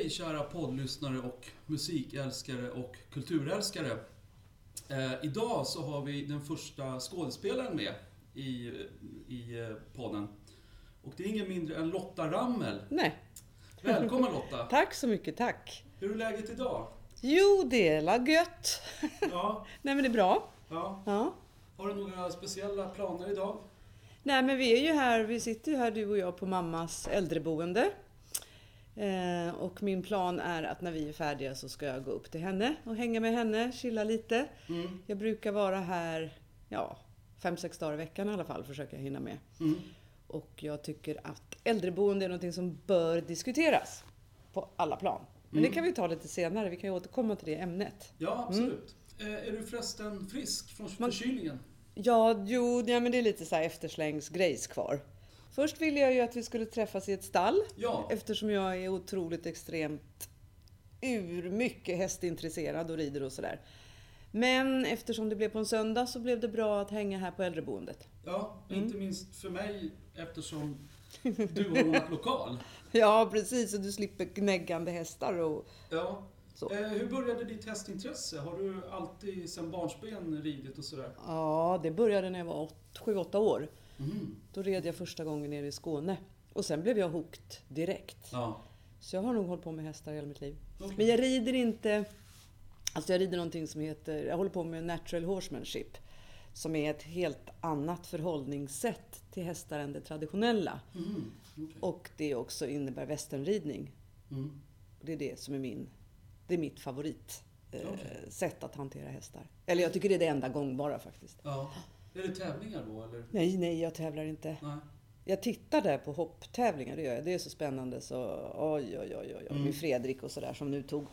Hej kära poddlyssnare och musikälskare och kulturälskare. Eh, idag så har vi den första skådespelaren med i, i eh, podden. Och det är ingen mindre än Lotta Rammel. Nej. Välkommen Lotta! Tack så mycket, tack. Hur är läget idag? Jo, det är la gött. Ja, Nej men det är bra. ja. Ja. Har du några speciella planer idag? Nej men vi är ju här, vi sitter ju här du och jag på mammas äldreboende. Eh, och min plan är att när vi är färdiga så ska jag gå upp till henne och hänga med henne, chilla lite. Mm. Jag brukar vara här, ja, fem sex dagar i veckan i alla fall, försöker jag hinna med. Mm. Och jag tycker att äldreboende är någonting som bör diskuteras på alla plan. Men Mm. det kan vi ta lite senare, vi kan ju återkomma till det ämnet. Ja, absolut. Eh, är du förresten frisk från Man- förkylningen? Ja, jo, ja, men det är lite så här efterslängsgrejs kvar. Först ville jag ju att vi skulle träffas i ett stall Ja. eftersom jag är otroligt extremt ur mycket hästintresserad och rider och sådär. Men eftersom det blev på en söndag så blev det bra att hänga här på äldreboendet. Ja, Mm. inte minst för mig eftersom du har ordnat lokal. Ja, precis, och du slipper gnäggande hästar och Ja. så. Eh, hur började ditt hästintresse? Har du alltid sedan barnsben ridit och sådär? Ja, det började när jag var 7-8 år. Mm. Då red jag första gången nere i Skåne. Och sen blev jag hooked direkt. Ja. Så jag har nog hållit på med hästar hela mitt liv. Okej. Men jag rider inte... Alltså jag rider någonting som heter... Jag håller på med natural horsemanship. Som är ett helt annat förhållningssätt till hästar än det traditionella. Mhm. Okej. Och det också innebär westernridning. Mm. Det är det som är min... Det är mitt favorit. Eh, Okej. sätt att hantera hästar. Eller jag tycker det är det enda gångbara faktiskt. Ja. Är det tävlingar då eller? Nej, nej, jag tävlar inte. Nej. Jag tittar där på hopptävlingar, det gör jag. Det är så spännande så oj, oj, oj, oj. Mm. Med Fredrik och sådär som nu tog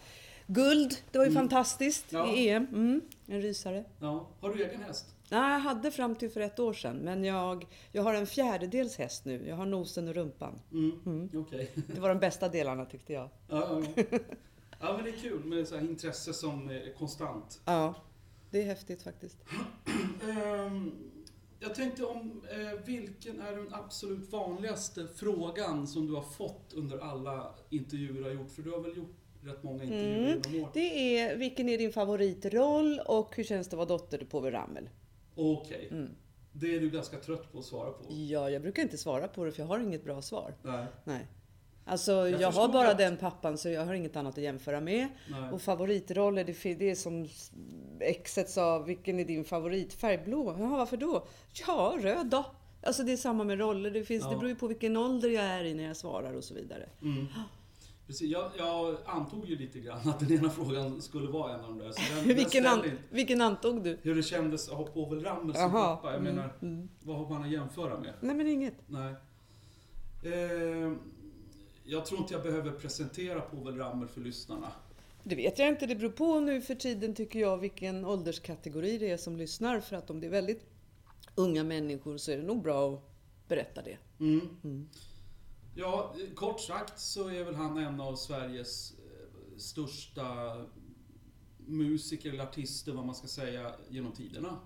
guld. Det var ju Mm. fantastiskt Ja. i EM. Mm, en rysare. Ja. Har du egen häst? Nej, jag hade fram till för ett år sedan, men jag, jag har en fjärdedels häst nu. Jag har nosen och rumpan. Mm. Mm. Okej. Det var de bästa delarna tyckte jag. Ja, ja. ja, men det är kul med så här intresse som är konstant. Ja, det är häftigt faktiskt. Ehm, jag tänkte om eh, vilken är den absolut vanligaste frågan som du har fått under alla intervjuer du har gjort? För du har väl gjort rätt många intervjuer Mm. genom? Det är, vilken är din favoritroll och hur känns det att vara dotter till Povel Ramel? Okej. Mm. Det är du ganska trött på att svara på? Ja, jag brukar inte svara på det för jag har inget bra svar. Nej. Nej. Alltså, jag, har förstår bara att- den pappan så jag har inget annat att jämföra med. Nej. Och favoritroller, det, är som exet sa, vilken är din favoritfärg? Blå? Jaha, varför då? Ja, röd då. Alltså det är samma med roller, det, finns, Ja. det beror ju på vilken ålder jag är i när jag svarar och så vidare. Mm. Precis, jag, jag antog ju lite grann att den ena frågan skulle vara en av de där. Så den, vilken, an, vilken antog du? Hur det kändes att ha Povel Ramel som pappa. Jag Mm, menar, mm. vad har man att jämföra med? Nej men inget. Nej. Eh, jag tror inte jag behöver presentera Povel Ramel för lyssnarna. Det vet jag inte, det beror på nu för tiden tycker jag vilken ålderskategori det är som lyssnar. För att om det är väldigt unga människor så är det nog bra att berätta det. Mm. Mm. Ja, kort sagt så är väl han en av Sveriges eh, största musiker eller artister, vad man ska säga, genom tiderna.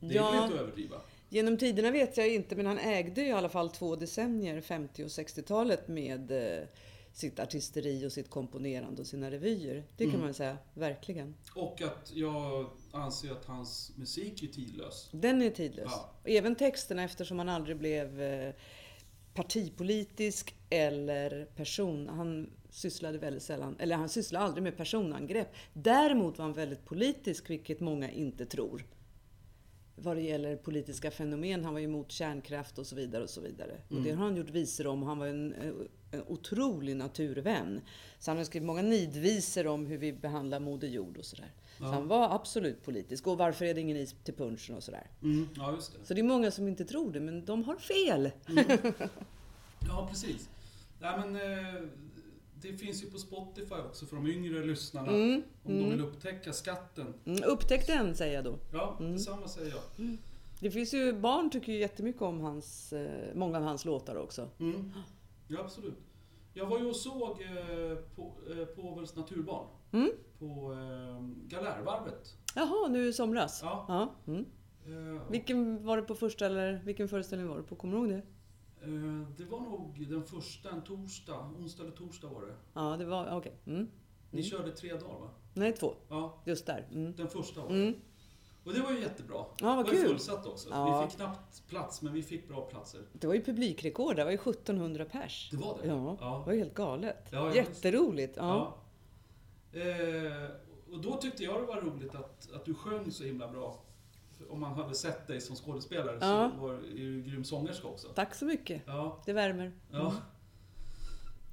Det är Ja. väl inte att överdriva? Genom tiderna vet jag inte, men han ägde i alla fall två decennier, 50 och 60-talet, med eh, sitt artisteri och sitt komponerande och sina revyer. Det kan Mm. man säga, verkligen. Och att jag anser att hans musik är tidlös. Den är tidlös. Ja. Även texterna eftersom han aldrig blev eh, partipolitisk eller person. Han sysslade väldigt sällan, eller han sysslade aldrig med personangrepp. Däremot var han väldigt politisk, vilket många inte tror. Vad det gäller politiska fenomen. Han var ju emot kärnkraft och så vidare. och så vidare. Och Mm. det har han gjort visor om. Han var en, en otrolig naturvän. Så han har skrivit många nidvisor om hur vi behandlar Moder Jord och sådär. Så Ja. han var absolut politisk. Och varför är det ingen is till punchen och sådär. Mm, ja, just det. Så det är många som inte tror det, men de har fel. Ja, precis. Nej, men, eh, det finns ju på Spotify också för de yngre lyssnarna. Mm, Om de mm. vill upptäcka skatten. Mm, upptäck den, säger jag då. Ja, Mm. detsamma säger jag. Det finns ju, barn tycker ju jättemycket om hans, eh, många av hans låtar också. Mm. Ja, absolut. Jag var ju och såg eh, på, eh, Povels naturbarn. Mm. På eh, Galärvarvet. Jaha, nu i somras? Ja. Ja. Mm. Eh, Vilken var det på första eller vilken föreställning var det på? Kommer du ihåg det? Eh, Det var nog den första, en torsdag, onsdag eller torsdag var det. Ja, det var... Okej. Mm. Ni körde tre dagar va? Nej, två. Ja, Just där. Mm. den första var det. Mm. Och det var ju jättebra. Ja, vad det var kul. fullsatt också. Ja. Vi fick knappt plats, men vi fick bra platser. Det var ju publikrekord. Det var ju 1700 pers. Det var det? Ja, det Ja. var ju helt galet. Ja, Jätteroligt. Ja. Ja. Eh, och då tyckte jag det var roligt att, att du sjöng så himla bra. Om man hade sett dig som skådespelare Ja. så var är du ju grym sångerska också. Tack så mycket. Ja, Det värmer. ja.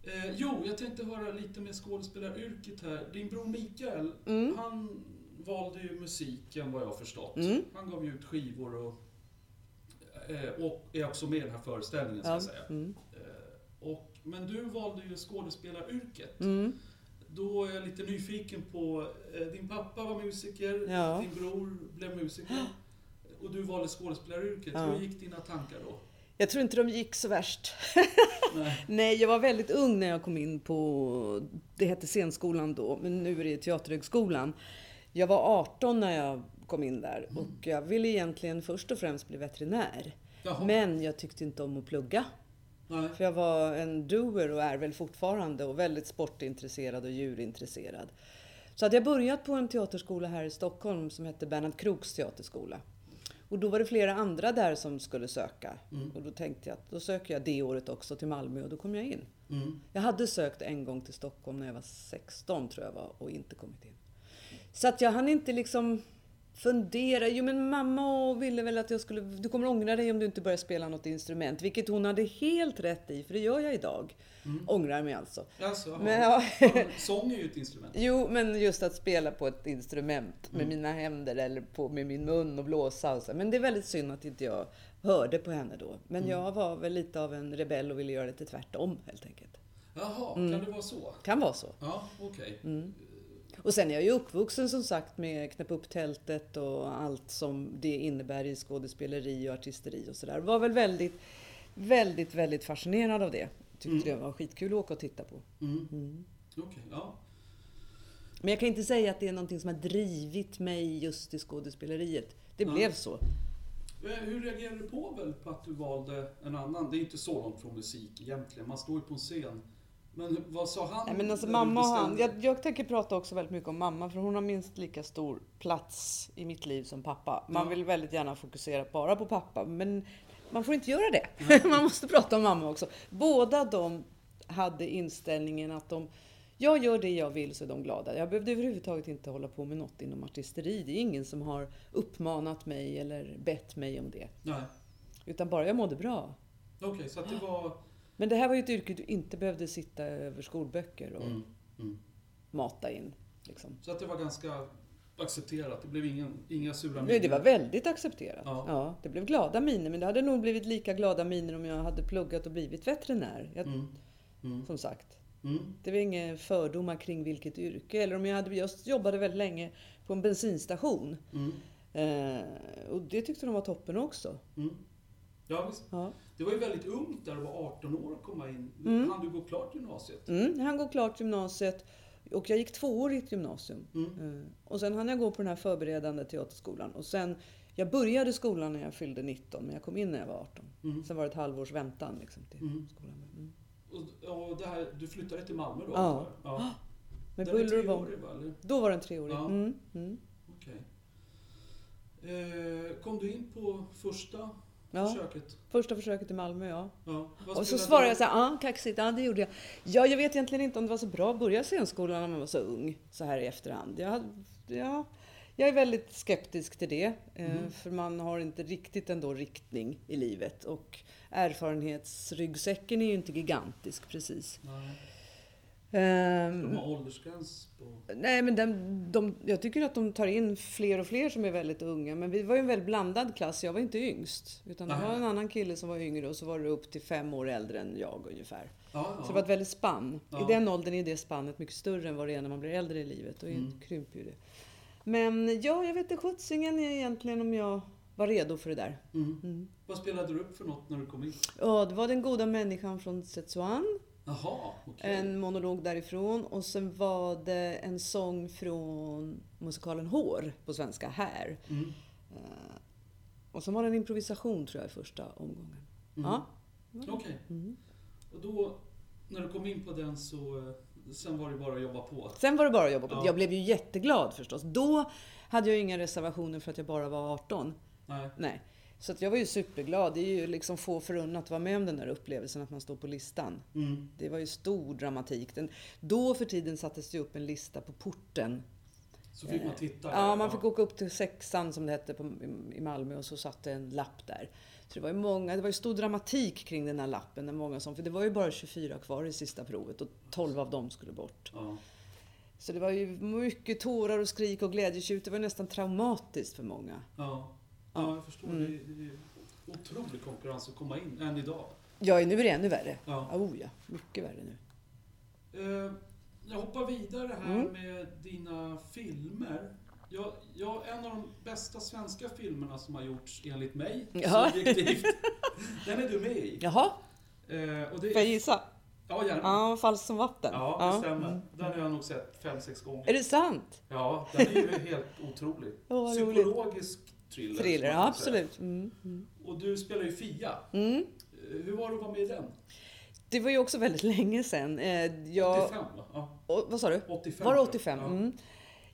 Eh, jo, jag tänkte höra lite med skådespelaryrket här. Din bror Mikael, Mm. han valde ju musiken vad jag har förstått. Mm. Han gav ju ut skivor och, eh, och är också med i den här föreställningen ska Ja. jag säga. Mm. Eh, och, men du valde ju skådespelaryrket. Mm. Då är jag lite nyfiken på, eh, din pappa var musiker, Ja. din bror blev musiker och du valde skådespelaryrket. Ja. Hur gick dina tankar då? Jag tror inte de gick så värst. Nej. Nej, jag var väldigt ung när jag kom in på, det hette scenskolan då, men nu är det Teaterhögskolan. Jag var 18 när jag kom in där Mm. och jag ville egentligen först och främst bli veterinär. Jaha. Men jag tyckte inte om att plugga. Nej. För jag var en doer och är väl fortfarande och väldigt sportintresserad och djurintresserad. Så hade jag börjat på en teaterskola här i Stockholm som hette Bernhard Kroks teaterskola. Och då var det flera andra där som skulle söka. Mm. Och då tänkte jag att då söker jag det året också till Malmö och då kom jag in. Mm. Jag hade sökt en gång till Stockholm när jag var 16 tror jag var och inte kommit in. Så att jag hann inte liksom fundera. Jo men mamma ville väl att jag skulle, du kommer ångra dig om du inte börjar spela något instrument. Vilket hon hade helt rätt i, för det gör jag idag. Ångrar mig alltså. Alltså. Men, ja. Sång är ju ett instrument. Jo, men just att spela på ett instrument med mina händer eller på, med min mun och blåsa och så. Men det är väldigt synd att inte jag hörde på henne då. Men jag var väl lite av en rebell och ville göra lite tvärtom helt enkelt. Jaha, Mm. kan det vara så? Kan vara så. Ja, okej. Mm. Och sen är jag ju uppvuxen som sagt med Knäpp upp tältet och allt som det innebär i skådespeleri och artisteri och sådär. Var väl väldigt, väldigt, väldigt fascinerad av det. Tyckte det var skitkul att åka och titta på. Mm. Okej, ja. Men jag kan inte säga att det är någonting som har drivit mig just i skådespeleriet. Det Ja. blev så. Eh, Hur reagerade du på väl på att du valde en annan? Det är inte så långt från musik egentligen. Man står ju på en scen. Men vad sa han? Nej, men alltså mamma och han, jag, jag tänker prata också väldigt mycket om mamma för hon har minst lika stor plats i mitt liv som pappa. Man Ja. vill väldigt gärna fokusera bara på pappa men man får inte göra det. man måste prata om mamma också. Båda de hade inställningen att de jag gör det jag vill så är de glada. Jag behövde överhuvudtaget inte hålla på med något inom artisteri. Det är ingen som har uppmanat mig eller bett mig om det. Nej. Utan bara jag mådde bra. Okej, så att det var... Men det här var ju ett yrke du inte behövde sitta över skolböcker och Mm. Mm. mata in. Liksom. Så att det var ganska accepterat. Det blev ingen, inga sura Nej, det var väldigt accepterat. Ja. Ja. det blev glada miner, men det hade nog blivit lika glada miner om jag hade pluggat och blivit veterinär. Jag, Mm. Mm. Som sagt. Mm. Det var inga fördomar kring vilket yrke. Eller om jag hade just jobbade väldigt länge på en bensinstation. Mm. Eh, och det tyckte de var toppen också. Ja. Ja. Det var ju väldigt ungt där du var 18 år att komma in. Mm. Han du gå klart gymnasiet? Mm, han går klart gymnasiet. Och jag gick tvåårigt gymnasium. Mm. Eh, Och sen hann jag gå på den här förberedande teaterskolan. Och sen, jag började skolan när jag fyllde 19, men jag kom in när jag var 18. Mm. Sen var det ett halvårs väntan liksom, till Mm. skolan. Mm. Och, och här, du flyttade till Malmö då? Ja. ja. Med Den buller och bång. Då var den treårig. Ja. Mm. Mm. Okej. Eh, kom du in på första Ja. försöket? Första försöket i Malmö, ja. Ja. Och så svarade jag så här, ja kaxigt, ja det gjorde jag. Ja, jag vet egentligen inte om det var så bra att börja scenskolan när man var så ung, så här i efterhand. Jag, ja, jag är väldigt skeptisk till det, eh, Mhm. för man har inte riktigt ändå riktning i livet. Och erfarenhetsryggsäcken är ju inte gigantisk precis. Nej. Ehm, De har åldersgräns på... Nej, men de, de, jag tycker att de tar in fler och fler som är väldigt unga. Men vi var ju en väldigt blandad klass. Jag var inte yngst. Utan det var en annan kille som var yngre och så var det upp till fem år äldre än jag ungefär. Ja, ja. Så det var ett väldigt spann. Ja. I den åldern är det spannet mycket större än vad det är när man blir äldre i livet. Och Mm. krymper ju det. Men ja, jag vet inte sjuttsingen egentligen om jag var redo för det där. Mm. Mm. Vad spelade du upp för något när du kom in? Ja, det var den goda människan från Sichuan. Jaha, okej. En monolog därifrån och sen var det en sång från musikalen Hår på svenska, Här. Mm. Eh, Och sen var det en improvisation tror jag i första omgången. Mm. Ja. Okej. Mm. Och då, när du kom in på den så, sen var det bara att jobba på. Sen var det bara att jobba på. Ja. Jag blev ju jätteglad förstås. Då hade jag inga reservationer för att jag bara var 18. Nej. Nej. Så jag var ju superglad. Det är ju liksom få förunnat att vara med om den där upplevelsen att man står på listan. Mm. Det var ju stor dramatik. Den, då för tiden sattes det upp en lista på porten. Så fick man titta. Ja, man fick åka upp till sexan som det hette på, i- Malmö och så satt det en lapp där. Så det var ju många, det var ju stor dramatik kring den här lappen. Det, många som, för det var ju bara 24 kvar i sista provet och 12 av dem skulle bort. Ja. Så det var ju mycket tårar och skrik och glädjetjut. Det var nästan traumatiskt för många. Ja. Ja. ja, jag förstår. Mm. Det, det är otrolig konkurrens att komma in, än idag. Ja, nu är det ännu värre. Ja. Oh ja, mycket värre nu. Eh, jag hoppar vidare här Mm. med dina filmer. Jag, jag, en av de bästa svenska filmerna som har gjorts enligt mig, Ja. subjektivt, den är du med i. Jaha, Eh, och det, får jag gissa? Ja, gärna. Ja, falskt som vatten. Ja, det stämmer. Mm. Den har jag nog sett fem, sex gånger. Är det sant? Ja, den är ju helt otrolig. Åh, vad roligt. Psykologisk thriller. Thriller, ja absolut. Mm. Mm. Och du spelar ju Fia. Mm. Eh, Hur var det att vara med i den? Det var ju också väldigt länge sedan. Eh, Jag, 85 va? Ja, och, vad sa du? 85. Var det tror jag. 85? Ja. Mm.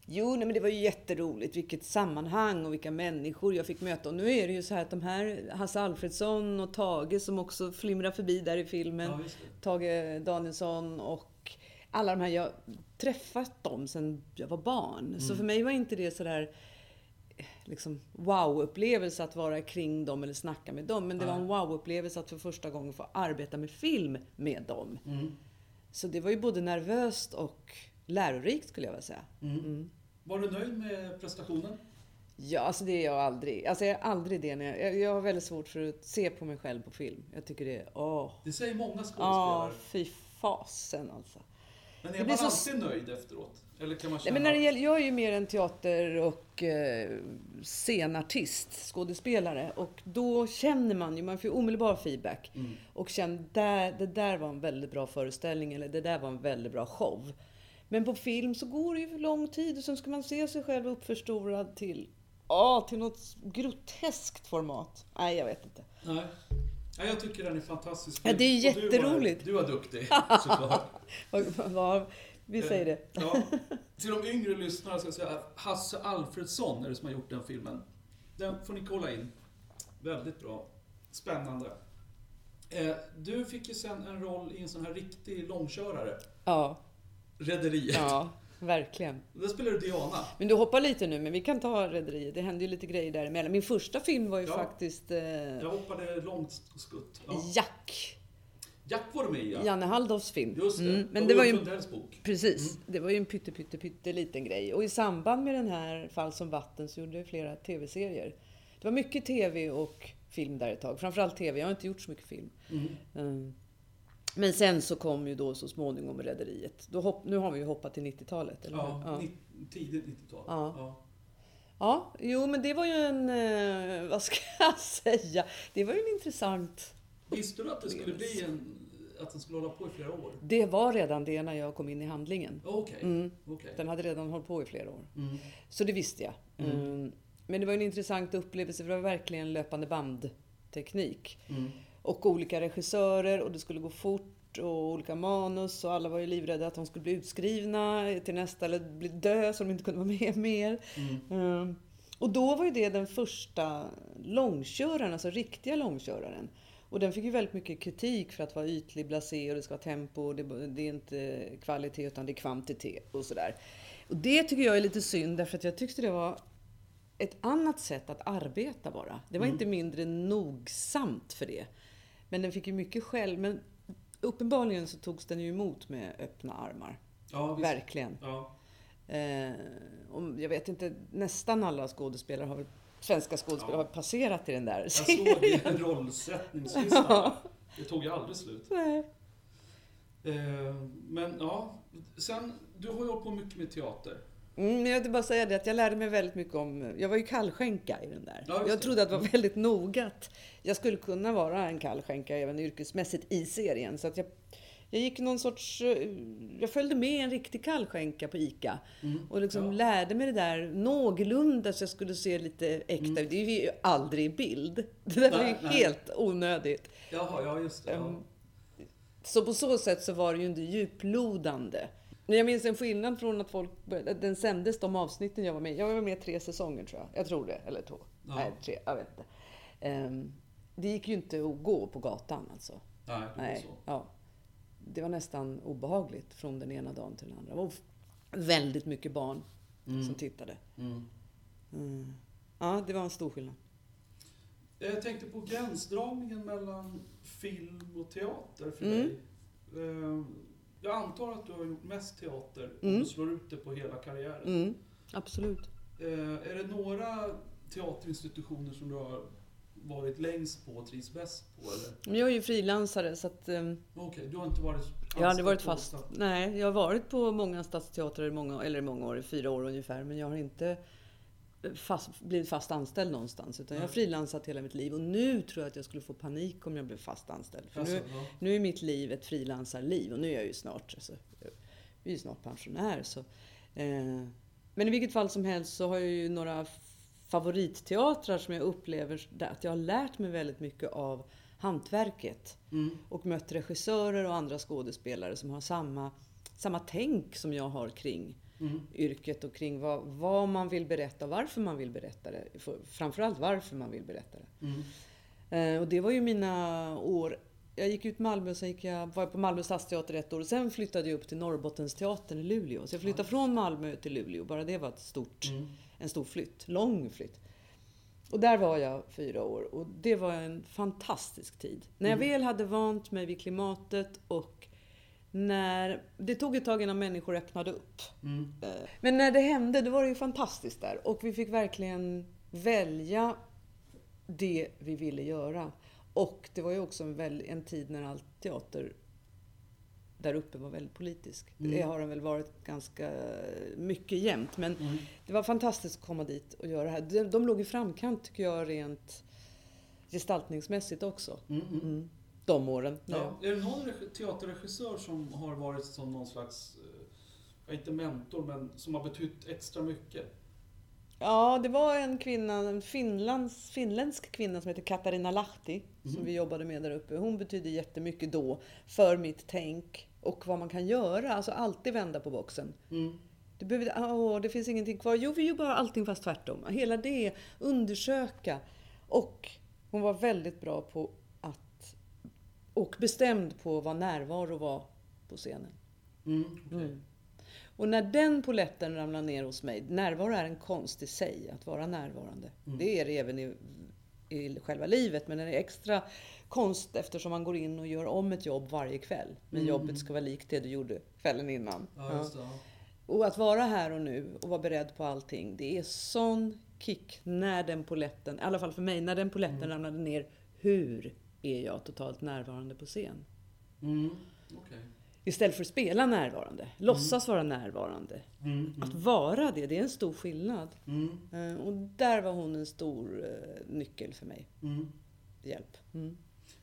Jo, nej, men det var ju jätteroligt. Vilket sammanhang och vilka människor jag fick möta. Och nu är det ju så här att de här, Hasse Alfredsson och Tage som också flimrar förbi där i filmen. Ja. Tage Danielsson och alla de här. Jag har träffat dem sedan jag var barn. Så Mm. för mig var inte det sådär liksom wow-upplevelse att vara kring dem eller snacka med dem. Men det var en wow-upplevelse att för första gången få arbeta med film med dem. Mm. Så det var ju både nervöst och lärorikt skulle jag vilja säga. Mm. Mm. Var du nöjd med prestationen? Ja, alltså det är jag aldrig. Alltså jag är aldrig det. När jag, jag, har väldigt svårt för att se på mig själv på film. Jag tycker det är, åh. Det säger många Ja, skådespelare. fy fasen alltså. Men är man så- alltid nöjd efteråt? Eller kan man Nej, känna... men när det gäller, jag är ju mer en teater och eh, scenartist, skådespelare. Och då känner man ju, man får ju omedelbar feedback. Mm. Och känner, där, det där var en väldigt bra föreställning eller det där var en väldigt bra show. Men på film så går det ju lång tid och sen ska man se sig själv uppförstorad till, ja, till något groteskt format. Nej, jag vet inte. Nej. Ja, jag tycker den är fantastisk. Ja, det är Och du var- jätteroligt. Du var, duktig, såklart. Vad, vad, vi säger det. Ja. Till de yngre lyssnarna ska jag säga att Hasse Alfredsson är det som har gjort den filmen. Den får ni kolla in. Väldigt bra. Spännande. Eh, Du fick ju sen en roll i en sån här riktig långkörare. Ja, Rederiet. ja, verkligen. Där spelar du Diana. Men du hoppar lite nu, men vi kan ta Rederiet. Det hände ju lite grejer däremellan. Min första film var ju Ja. faktiskt eh, Jag hoppade långt skutt. Ja. Jack. Jack var med ja. Janne Halldorfs film. Just det. Mm, men det var ju bok. Precis. Det var ju en pytte, pytte, pytte liten grej. Och i samband med den här Fall som vatten så gjorde jag flera tv-serier. Det var mycket tv och film där ett tag. Framförallt tv. Jag har inte gjort så mycket film. Mm. Mm. Men sen så kom ju då så småningom Rederiet. Nu har vi ju hoppat till 90-talet, eller hur? Ja, Ja. tidigt 90-tal. Ja. Ja. ja, jo men det var ju en, eh, vad ska jag säga? Det var ju en intressant... Visste du att det skulle bli en... Att den skulle hålla på i flera år? Det var redan det när jag kom in i handlingen. Okej. Mm. Okej. Den hade redan hållit på i flera år. Mm. Så det visste jag. Mm. Mm. Men det var en intressant upplevelse för det var verkligen löpande bandteknik. Mm. Och olika regissörer och det skulle gå fort och olika manus och alla var ju livrädda att de skulle bli utskrivna till nästa eller bli dö så de inte kunde vara med mer. Mm. Och då var ju det den första långköraren, alltså riktiga långköraren. Och den fick ju väldigt mycket kritik för att vara ytlig, blasé och det ska vara tempo det, det är inte kvalitet utan det är kvantitet och sådär. Och det tycker jag är lite synd därför att jag tyckte det var ett annat sätt att arbeta bara. Det var Mm. inte mindre nogsamt för det. Men den fick ju mycket skäll. Men uppenbarligen så togs den ju emot med öppna armar. Ja. Verkligen. Ja. Eh, jag vet inte, nästan alla skådespelare har väl, svenska skådespelare Ja. har passerat i den där Jag såg din rollsättningslista. Ja. Det tog ju aldrig slut. Nej. Eh, Men ja, sen, du har ju hållit på mycket med teater. Mm, jag vill bara säga det att jag lärde mig väldigt mycket om... Jag var ju kallskänka i den där. Ja, jag trodde att det var väldigt noga att jag skulle kunna vara en kallskänka även yrkesmässigt i serien. Så att jag, Jag gick någon sorts... eh, Jag följde med en riktig kallskänka på ICA. Mm. Och liksom Ja. lärde mig det där någorlunda så jag skulle se lite äkta ut. Det är ju aldrig i bild. Det där var ju Mm. Nej, nej. helt onödigt. Jaha, ja just det. Ja. Ehm, Så på så sätt så var det ju inte djuplodande. Men jag minns en skillnad från att folk började, den sändes de avsnitten jag var med. Jag var med tre säsonger tror jag. Jag tror det, eller två. Ja. Nej, tre, jag vet inte. Ehm, det gick ju inte att gå på gatan alltså. Nej, det var Nej, så. ja. Det var nästan obehagligt från den ena dagen till den andra. Det var väldigt mycket barn Mm. som tittade. Mm. Mm. Ja, det var en stor skillnad. Jag tänkte på gränsdragningen mellan film och teater för Mm. dig. Eh, Jag antar att du har gjort mest teater om Mm. du slår ut det på hela karriären. Mm, absolut. Eh, Är det några teaterinstitutioner som du har varit längst på och trivs bäst på? Eller? Men jag är ju frilansare så att ehm, Okej, du har inte varit Jag har aldrig varit fast. stat- Nej, jag har varit på många stadsteatrar i många, eller många år, fyra år ungefär. Men jag har inte fast, blivit fast anställd någonstans. Utan jag har Nej. frilansat hela mitt liv. Och nu tror jag att jag skulle få panik om jag blev fast anställd. För Alltså, nu, ja. nu är mitt liv ett frilansarliv. Och nu är jag ju snart, alltså, jag är ju snart pensionär. Så, eh, men i vilket fall som helst så har jag ju några favoritteatrar som jag upplever att jag har lärt mig väldigt mycket av hantverket Mm. och mött regissörer och andra skådespelare som har samma, samma tänk som jag har kring Mm. yrket och kring vad, vad man vill berätta och varför man vill berätta det. För- Framförallt varför man vill berätta det. Mm. Eh, och det var ju mina år. Jag gick ut Malmö, sen gick jag, var jag på Malmö stadsteater ett år och sen flyttade jag upp till Norrbottensteatern i Luleå. Så jag flyttade från Malmö till Luleå. Bara det var ett stort, Mm. En stor flytt. Lång flytt. Och där var jag fyra år och det var en fantastisk tid. När jag Mm. väl hade vant mig vid klimatet och när... Det tog ett tag innan människor öppnade upp. Mm. Eh, Men när det hände, då var det ju fantastiskt där. Och vi fick verkligen välja det vi ville göra. Och det var ju också en, väl, en tid när all teater där uppe var väldigt politisk. Mm. Det har den väl varit ganska mycket jämt. Men Mm. det var fantastiskt att komma dit och göra det här. De, de låg i framkant tycker jag rent gestaltningsmässigt också. Mm. Mm. Mm. De åren. jag- Ja. Är det någon regi- teaterregissör som har varit som någon slags, eh, inte mentor, men som har betytt extra mycket? Ja, det var en kvinna, en finlands, finländsk kvinna som heter Katarina Lahti Mhm. som vi jobbade med där uppe. Hon betydde jättemycket då för mitt tänk och vad man kan göra. Alltså alltid vända på boxen. Mm. Det, behöver, åh, det finns ingenting kvar. Jo, vi gör bara allting fast tvärtom. Hela det, undersöka. Och hon var väldigt bra på att... Och bestämd på vad närvaro var på scenen. Mm. Mm. Och när den poletten ramlar ner hos mig, närvaro är en konst i sig, att vara närvarande. Mm. Det är det även i, i själva livet, men den är extra konst eftersom man går in och gör om ett jobb varje kväll. Men Mm. jobbet ska vara likt det du gjorde kvällen innan. Ja. Ja. Och att vara här och nu och vara beredd på allting, det är sån kick när den poletten, i alla fall för mig, när den poletten Mm. ramlade ner. Hur är jag totalt närvarande på scen? Mm. Okej. Istället för att spela närvarande, låtsas vara närvarande. Mm. Att vara det, det är en stor skillnad. Mm. Eh, Och där var hon en stor eh, nyckel för mig. Mm. Hjälp.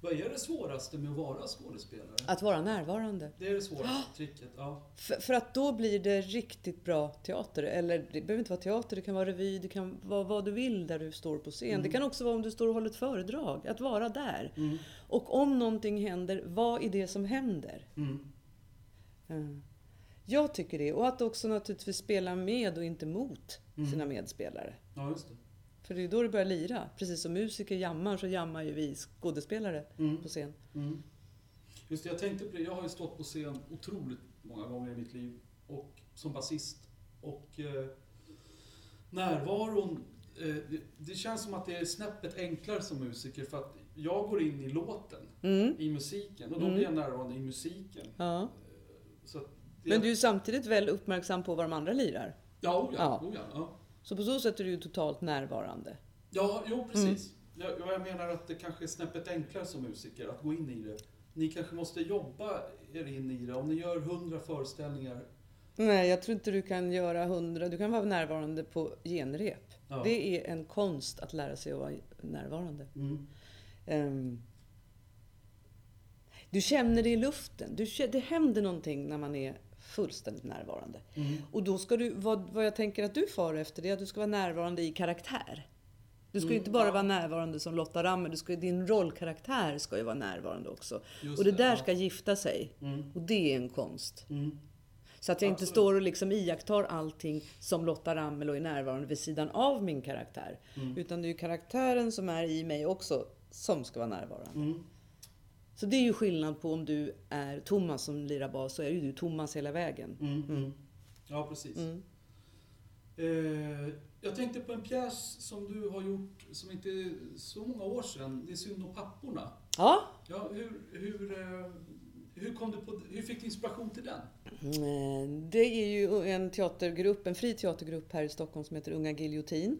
Vad är det svåraste med att vara skådespelare? Att vara närvarande. Det är det svåraste tricket. Ja. För, för att då blir det riktigt bra teater. Eller det behöver inte vara teater, det kan vara revy, det kan vara vad du vill där du står på scen. Mm. Det kan också vara om du står och håller ett föredrag. Att vara där. Mm. Och om någonting händer, vad är det som händer? Mm. Eh, Jag tycker det. Och att också naturligtvis spela med och inte mot Mm. sina medspelare. Ja, just det. För det är då det börjar lira. Precis som musiker jammar så jammar ju vi skådespelare Mm. på scen. Mm. Just det, jag tänkte på det. Jag har ju stått på scen otroligt många gånger i mitt liv. Och som basist. Och eh, närvaron. Eh, det, det känns som att det är snäppet enklare som musiker. För att jag går in i låten, Mm. i musiken. Och då Mm. blir jag närvarande i musiken. Ja. Så att det, Men du är samtidigt väl uppmärksam på vad de andra lirar. Ja, oh ja, Ja. oh ja, ja. Så på så sätt är du ju totalt närvarande. Ja, jo precis. Jag, jag menar att det kanske är snäppet enklare som musiker att gå in i det. Ni kanske måste jobba er in i det. Om ni gör hundra föreställningar. Nej, jag tror inte du kan göra hundra. Du kan vara närvarande på genrep. Ja. Det är en konst att lära sig att vara närvarande. Mm. Ehm, Du känner det i luften. Du, det händer någonting när man är fullständigt närvarande. Mm. Och då ska du, vad, vad jag tänker att du far efter, det är att du ska vara närvarande i karaktär. Du ska ju Mm, inte bara ja. vara närvarande som Lotta Rammer, du ska, din rollkaraktär ska ju vara närvarande också. Just och det det, där ja. ska gifta sig. Mm. Och det är en konst. Mm. Så att jag inte Absolut. står och liksom iakttar allting som Lotta Rammel och är närvarande vid sidan av min karaktär. Mm. Utan det är ju karaktären som är i mig också som ska vara närvarande. Mm. Så det är ju skillnad på om du är Thomas som lirar bas så är ju du Thomas hela vägen. Mm. Mm. Ja, precis. Mm. Eh, jag tänkte på en pjäs som du har gjort som inte är så många år sedan. Det är Synd om papporna. Ja, Ja, hur, hur, eh, hur, kom du på, hur fick du inspiration till den? Eh, Det är ju en teatergrupp, en fri teatergrupp här i Stockholm som heter Unga Giljotin.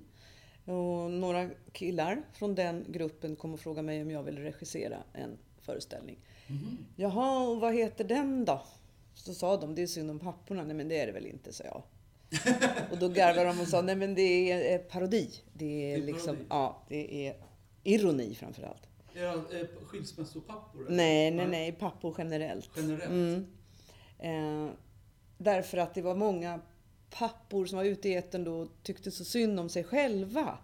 Och några killar från den gruppen kom och frågade mig om jag ville regissera en föreställning. Mhm. Jaha, och vad heter den då? Så sa de, det är synd om papporna. Nej men det är det väl inte, sa jag. Och då garvade de och sa, nej men det är eh, parodi. Det är, Det är liksom, parodi. ja, det är ironi framförallt. Eh, skilsmässopappor? Nej, nej, nej, pappor generellt. Generellt? Mm. Eh, därför att det var många pappor som var ute i etern då och tyckte så synd om sig själva.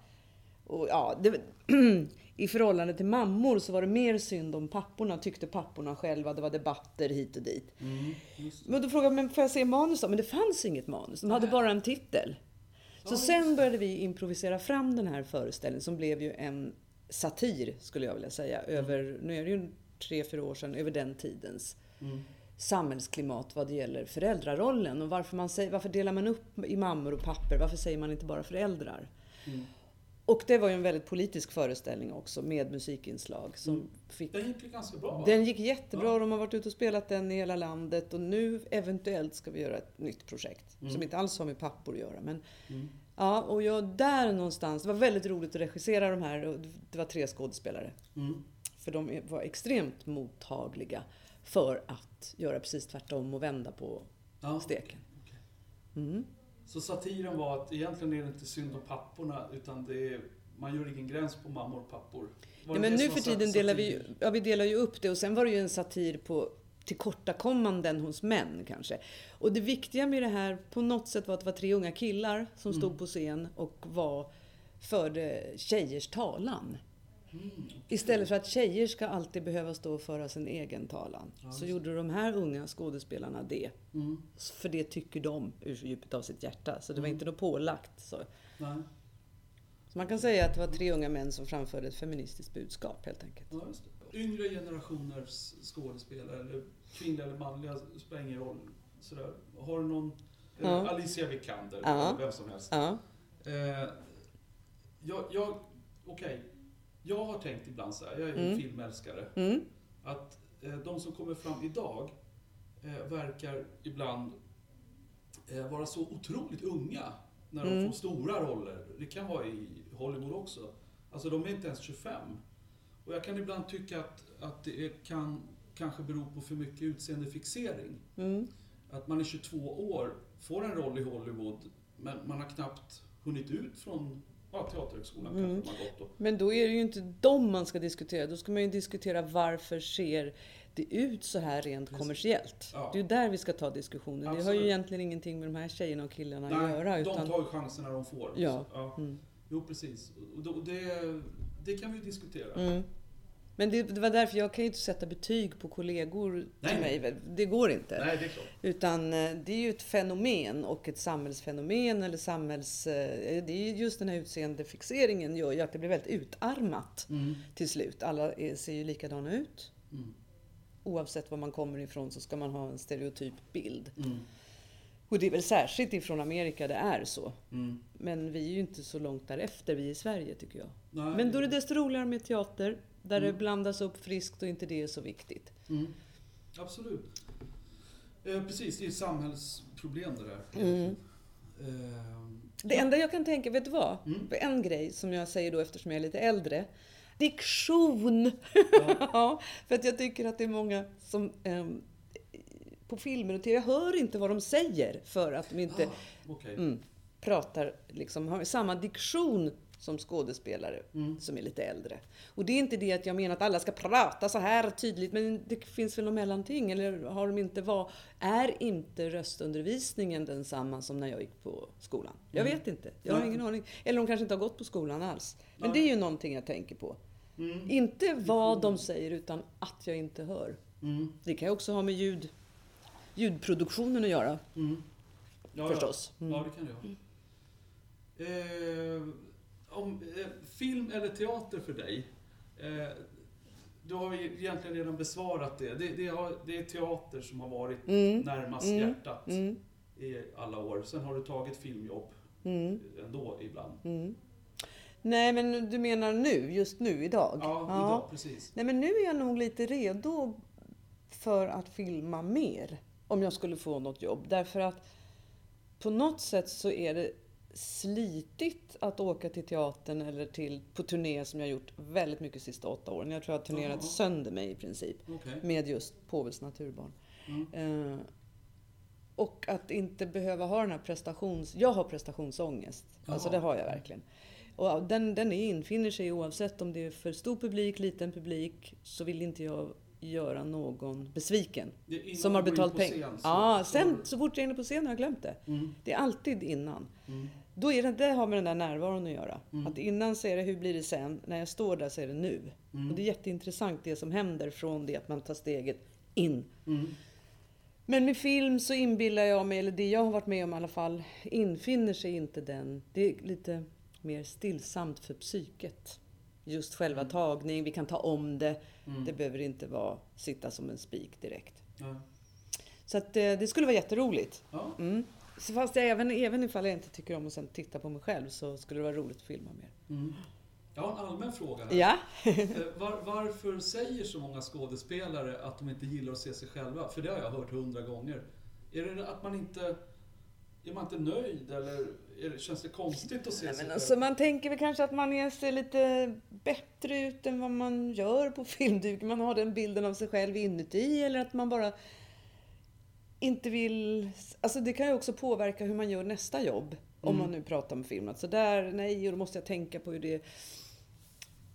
Och ja, det, I förhållande till mammor så var det mer synd om papporna, tyckte papporna själva. Det var debatter hit och dit. Mm. Men då frågade jag, men får jag se manus då? Men det fanns inget manus. De hade bara en titel. Så Ja, sen började vi improvisera fram den här föreställningen som blev ju en satir, skulle jag vilja säga, över, nu är det ju tre, fyra år sedan, över den tidens Mm. samhällsklimat vad det gäller föräldrarollen och varför, man säger, varför delar man upp i mammor och papper? Varför säger man inte bara föräldrar? Mm. Och det var ju en väldigt politisk föreställning också med musikinslag som Mm. fick Den gick ganska bra va? den gick jättebra, Ja. de har varit ute och spelat den i hela landet och nu eventuellt ska vi göra ett nytt projekt. Mm. Som inte alls har med pappor att göra. Men, Mm. ja, och jag där någonstans, det var väldigt roligt att regissera de här det var tre skådespelare. Mm. För de var extremt mottagliga för att göra precis tvärtom och vända på Ja. steken. okej. Så satiren var att egentligen är det inte synd om papporna utan det är, man gör ingen gräns på mammor och pappor. Det men nu för tiden delar vi, ja, vi delar ju upp det och sen var det ju en satir på tillkortakommanden hos män kanske. Och det viktiga med det här på något sätt var att det var tre unga killar som Mm. stod på scen och var förde tjejers talan. Mm. Istället för att tjejer ska alltid behöva stå och föra sin egen talan. Ja, så gjorde de här unga skådespelarna det. Mm. För det tycker de ur djupet av sitt hjärta. Så det var Mm. inte något pålagt. Så. Så man kan säga att det var tre unga män som framförde ett feministiskt budskap helt enkelt. Ja. Yngre generationers skådespelare, eller kvinnliga eller manliga, spelar ingen roll. Sådär. Har du någon... Ja. Alicia Vikander, Ja. vem som helst. Ja. Eh, jag, jag, okej. Jag har tänkt ibland så här, jag är Mm. filmälskare, Mm. att eh, de som kommer fram idag eh, verkar ibland eh, vara så otroligt unga när de Mm. får stora roller. Det kan vara i Hollywood också. Alltså de är inte ens 25. Och jag kan ibland tycka att, att det är, kan kanske bero på för mycket utseendefixering. Mm. Att man är 22 år, får en roll i Hollywood, men man har knappt hunnit ut från ja, Teaterhögskolan Mm. kanske man gått då. Men då är det ju inte dem man ska diskutera. Då ska man ju diskutera varför ser det ut så här rent Precis. kommersiellt. Ja. Det är ju där vi ska ta diskussionen. Det har Absolut. ju egentligen ingenting med de här tjejerna och killarna att göra. de Utan... tar ju chanserna de får. Ja. Ja. Mm. Jo, precis. Och det, det kan vi diskutera. Mm. Men det, det var därför jag kan ju inte sätta betyg på kollegor Nej. till mig. Det går inte. Nej, det är klart. Utan eh, det är ju ett fenomen och ett samhällsfenomen eller samhälls... eh, Det är ju just den här utseendefixeringen gör ju att det blir väldigt utarmat Mm. till slut. Alla ser ju likadana ut. Mm. Oavsett var man kommer ifrån så ska man ha en stereotyp bild. Mm. Och det är väl särskilt ifrån Amerika det är så. Mm. Men vi är ju inte så långt därefter, vi i Sverige tycker jag. Nej. Men då är det desto roligare med teater, där Mm. det blandas upp friskt och inte det är så viktigt. Mm. Absolut. Eh, precis, det är ett samhällsproblem det där. Mm. Eh, Det enda jag kan tänka, vet du vad? Mm. En grej som jag säger då eftersom jag är lite äldre. Diktion! Ja. Ja, för att jag tycker att det är många som ehm, på filmer och TV, jag hör inte vad de säger för att de inte Ah, Okej. mm, pratar, liksom, har samma diktion som skådespelare Mm. som är lite äldre. Och det är inte det att jag menar att alla ska prata så här tydligt, men det finns väl något mellanting? Eller har de inte var, är inte röstundervisningen densamma som när jag gick på skolan? Jag Mm. vet inte. Jag har ingen aning. Eller de kanske inte har gått på skolan alls. Men det är ju någonting jag tänker på. Mm. Inte vad de säger, utan att jag inte hör. Mm. Det kan ju också ha med ljud, ljudproduktionen att göra, Mm. Ja, förstås. Ja, Mm. ja, det kan det ha. Eh, om, eh, film eller teater för dig? Eh, du har ju egentligen redan besvarat det. Det, det, har, det är teater som har varit Mm. närmast Mm. hjärtat Mm. i alla år. Sen har du tagit filmjobb Mm. ändå ibland. Mm. Nej, men du menar nu, just nu, idag? Ja, idag, precis. Nej, men nu är jag nog lite redo för att filma mer. Om jag skulle få något jobb. Därför att på något sätt så är det slitigt att åka till teatern eller till, på turné som jag gjort väldigt mycket de sista åtta åren. Jag tror jag har turnerat Jaha. sönder mig i princip. Okej. Med just Påvels naturbarn. Mm. Eh, och att inte behöva ha den här prestations... Jag har prestationsångest. Alltså Jaha. det har jag verkligen. Och den, den infinner sig oavsett om det är för stor publik, liten publik. Så vill inte jag göra någon besviken. Som har betalt pengar. Ja, sen så fort jag är inne på scen har jag glömt det. Mm. Det är alltid innan. Mm. Då är det, det har med den där närvaron att göra. Mm. Att innan så är det hur blir det sen? När jag står där så är det nu. Mm. Och det är jätteintressant det som händer från det att man tar steget in. Mm. Men med film så inbillar jag mig, eller det jag har varit med om i alla fall, infinner sig inte den. Det är lite mer stillsamt för psyket. Just själva Mm. tagning, vi kan ta om det. Mm. Det behöver inte vara sitta som en spik direkt. Ja. Så att, eh, det skulle vara jätteroligt. Ja. Mm. Så fast jag, även, även ifall jag inte tycker om att sen titta på mig själv så skulle det vara roligt att filma mer. Mm. Jag har en allmän fråga här. Ja, Eh, Var, varför säger så många skådespelare att de inte gillar att se sig själva? För det har jag hört hundra gånger. Är det att man inte... Är man inte nöjd eller det, känns det konstigt att se Nej, sig men själv? alltså, man tänker väl kanske att man ser lite bättre ut än vad man gör på filmduken. Man har den bilden av sig själv inuti eller att man bara inte vill... Alltså det kan ju också påverka hur man gör nästa jobb. Om Mm. man nu pratar om film. Att så där, nej, och då måste jag tänka på hur det...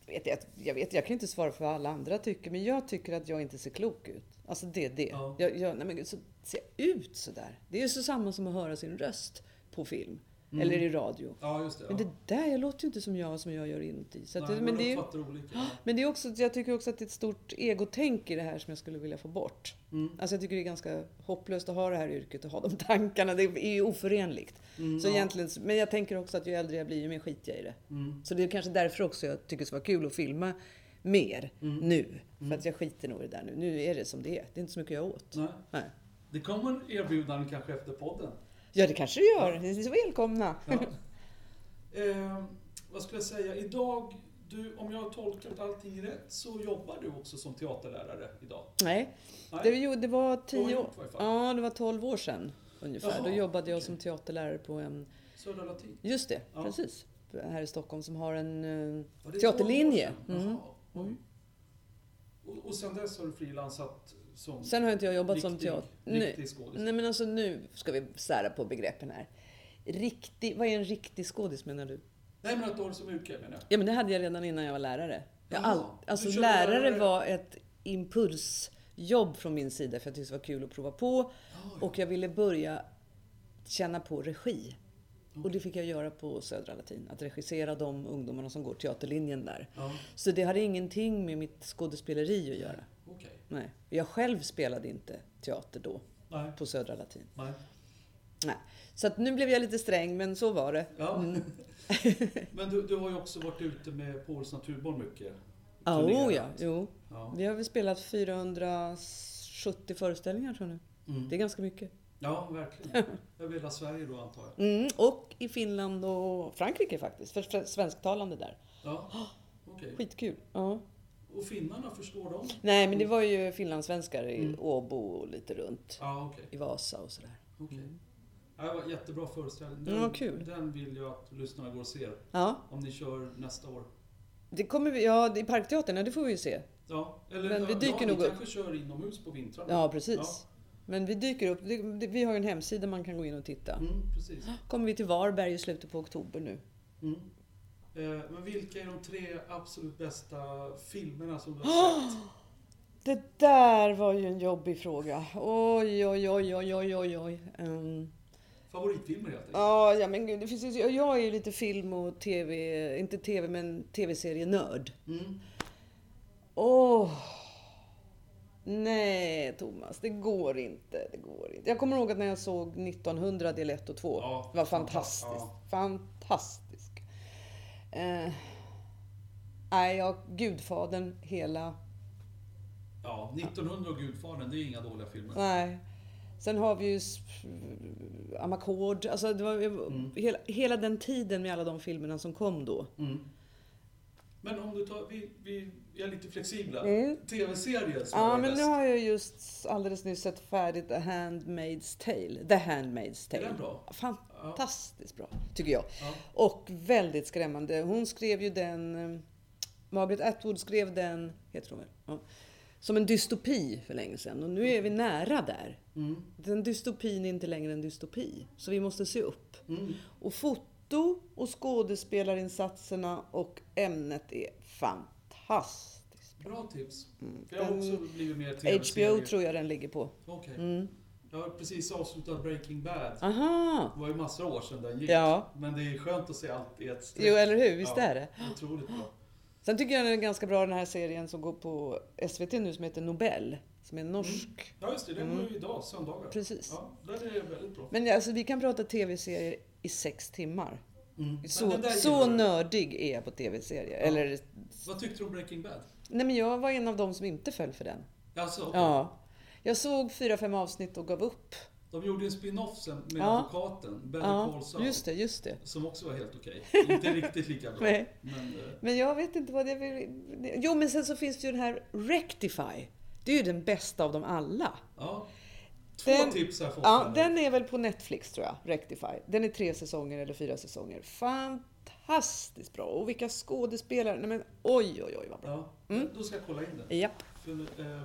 Vet jag, jag vet, jag kan inte svara för vad alla andra tycker, men jag tycker att jag inte ser klok ut. Alltså det är det. Ja. Jag, jag, nej men gud, så ser jag ut sådär? Det är ju så samma som att höra sin röst på film. Mm. Eller i radio. Ja, just det. Men ja. det där låter ju inte som jag som jag gör inuti. Så att, Nej, det, men, det är, olika. Men det är också, jag tycker också att det är ett stort egotänk i det här som jag skulle vilja få bort. Mm. Alltså jag tycker det är ganska hopplöst att ha det här yrket och ha de tankarna. Det är ju oförenligt. Mm, Så ja. egentligen, men jag tänker också att ju äldre jag blir, ju mer skiter jag i det. Mm. Så det är kanske därför också jag tycker det ska vara kul att filma mer Mm. nu. För att jag skiter nog i det där nu. Nu är det som det är. Det är inte så mycket jag åt. Nej. Nej. Det kommer erbjudanden kanske efter podden. Ja, det kanske det gör. Ni är så välkomna. Eh, vad skulle jag säga? Idag, du, om jag har tolkat allting rätt, så jobbar du också som teaterlärare idag? Nej, Nej? det, jo, det var tio du år. Ja, det var 12 år sedan ungefär. Jaha, Då jobbade jag okej. som teaterlärare på en... Södra Latin? Just det, Ja. precis. Här i Stockholm som har en eh, teaterlinje. 12 år sedan? Mm. Och, och sen dess har du frilansat som Sen har inte jag jobbat som riktig, teater... riktig skådis? Nej men alltså nu ska vi sära på begreppen här. Riktig, vad är en riktig skådis menar du? Nej, men att du har som yrke menar jag. Ja men det hade jag redan innan jag var lärare. Jag all, alltså lärare lärare- var ett impulsjobb från min sida för jag tyckte det var kul att prova på. Ja, Och jag ville börja känna på regi. Och det fick jag göra på Södra Latin. Att regissera de ungdomarna som går teaterlinjen där. ja. Så det hade ingenting med mitt skådespeleri att göra. Okej. Nej. Jag själv spelade inte teater då Nej. på Södra Latin. Nej. Nej. Så att nu blev jag lite sträng, men så var det. Ja. Mm. men du, du har ju också varit ute med Pauls naturbarn mycket. Turnerat. oh ja, jo. Ja. Vi har väl spelat 470 föreställningar tror jag nu. Mm. Det är ganska mycket. ja, verkligen. Över hela Sverige då antar jag. Mm. Och i Finland och Frankrike faktiskt. För svensktalande där. Ja, okej. Skitkul. Ja. Och finnarna, förstår de? Nej, men det var ju finlandssvenskar i Mm. Åbo och lite runt. Ja, okej. I Vasa och sådär. okej. Ja, det var en jättebra föreställning. Mm, vad kul. den vill jag att lyssnarna går och ser. Ja, Om ni kör nästa år. det kommer vi, ja, i Parkteatern, ja, det får vi ju se. Ja, eller Men vi dyker ja, nog upp. kanske kör inomhus på vintrarna. Ja, precis. Ja. Men vi dyker upp. Vi har ju en hemsida man kan gå in och titta. Mm, precis. Kommer vi till Varberg i slutet på oktober nu. Mm. Eh, Men vilka är de tre absolut bästa filmerna som du har sett? Det där var ju en jobbig fråga. Oj, oj, oj, oj, oj, oj, oj. Ehm, Favoritfilmer helt enkelt. Ja, ja men gud, det finns ju, jag är ju lite film och tv, inte tv men tv-serienörd. Mm. Åh! Nej, Thomas, det går inte. Det går inte. Jag kommer ihåg att när jag såg 1900 del 1 och 2. Ja, det var fantastiskt. fantastiskt. Eh, nej, jag, Gudfadern hela... Ja, 1900 och Gudfadern, det är inga dåliga filmer. Nej. Sen har vi ju Amakord. Alltså det var, Mm. hela, hela den tiden med alla de filmerna som kom då. Mm. Men om du tar, vi, vi, är lite flexibla. Mm. TV-serier som Ja, är men bäst. nu har jag just alldeles nyss sett färdigt The Handmaid's Tale. The Handmaid's Är Tale. den bra? Fantastiskt bra, tycker jag. Ja. Och väldigt skrämmande. Hon skrev ju den... eh, Margaret Atwood skrev den, heter hon väl? Som en dystopi för länge sedan. Och nu är vi nära där. Mm. Den dystopin är inte längre en dystopi. Så vi måste se upp. Mm. Och foto och skådespelarinsatserna och ämnet är fantastiskt. Bra tips. Mm. Jag har också blivit mer HBO TV-serier. tror jag den ligger på. Okej. Mm. Jag har precis avslutat Breaking Bad. Aha! Det var ju massor av år sedan den gick. Ja. Men det är skönt att se allt i ett streck. Jo, eller hur? Visst Ja. är det? Otroligt bra. Sen tycker jag den är ganska bra den här serien som går på SVT nu som heter Nobel. Som är norsk. Ja, just det. Den Mm. går ju idag, söndagar. Precis. Ja, den är väldigt bra. Men alltså, vi kan prata tv-serier i sex timmar. Mm. Så, så nördig är jag på tv-serier. Eller, Vad tyckte du om Breaking Bad? nej men jag var en av dem som inte föll för den. Alltså, okej. Ja. Jag såg fyra, fem avsnitt och gav upp. De gjorde en spin-off sen med Ja. advokaten, Better Ja, Call Saul. just det, just det. Som också var helt okej. Inte riktigt lika bra. Men, eh, Men jag vet inte vad det vill... Jo, men sen så finns det ju den här Rectify. Det är ju den bästa av dem alla. ja. Två Den- tips har jag fått. Ja, den är väl på Netflix tror jag, Rectify. Den är tre säsonger eller fyra säsonger. Fantastiskt bra! Och vilka skådespelare! Nej men oj, oj, oj vad bra. Ja, Mm. då ska jag kolla in den. Japp. För, eh,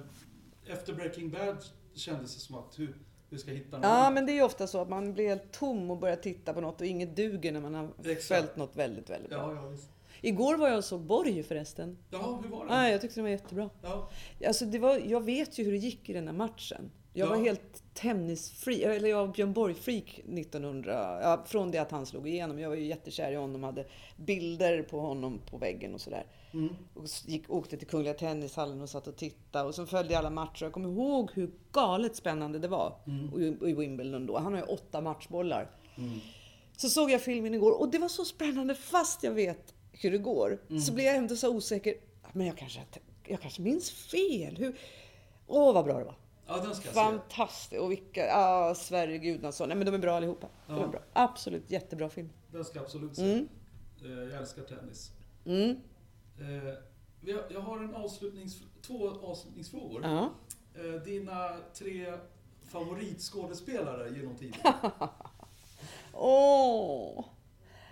efter Breaking Bad kändes det som att hur, hur ska jag hitta någon? Ja, men det är ju ofta så att man blir helt tom och börjar titta på något och inget duger när man har Exakt. följt något väldigt, väldigt bra. Ja, ja. Igår var jag och såg Borg förresten. Ja, hur var den? Ah, jag tyckte den var jättebra. Ja, Alltså, det var, jag vet ju hur det gick i den här matchen. Jag Ja. var helt tennisfreak, eller jag var Björn Borg-freak 1900, ja, från det att han slog igenom. Jag var ju jättekär i honom, hade bilder på honom på väggen och sådär. mm. Och gick, åkte till Kungliga Tennishallen och satt och tittade. Och så följde jag alla matcher. Jag kommer ihåg hur galet spännande det var Mm. i, Wimbledon då. Han har ju åtta matchbollar. Mm. Så såg jag filmen igår och det var så spännande fast jag vet hur det går. Mm. Så blir jag ändå så osäker. Men jag kanske, jag kanske minns fel. Hur... Åh, vad bra det var. Ja den ska. Fantastiskt. Och vilka... Ja, Sverige Gudnason. Nej, men de är bra allihopa. De Ja. är bra. Absolut jättebra film. Den ska jag absolut se. Mm. Eh, jag älskar tennis. Mm. Eh, jag har en avslutnings, två avslutningsfrågor. Ja. Eh, dina tre favoritskådespelare genom tiden? Åh!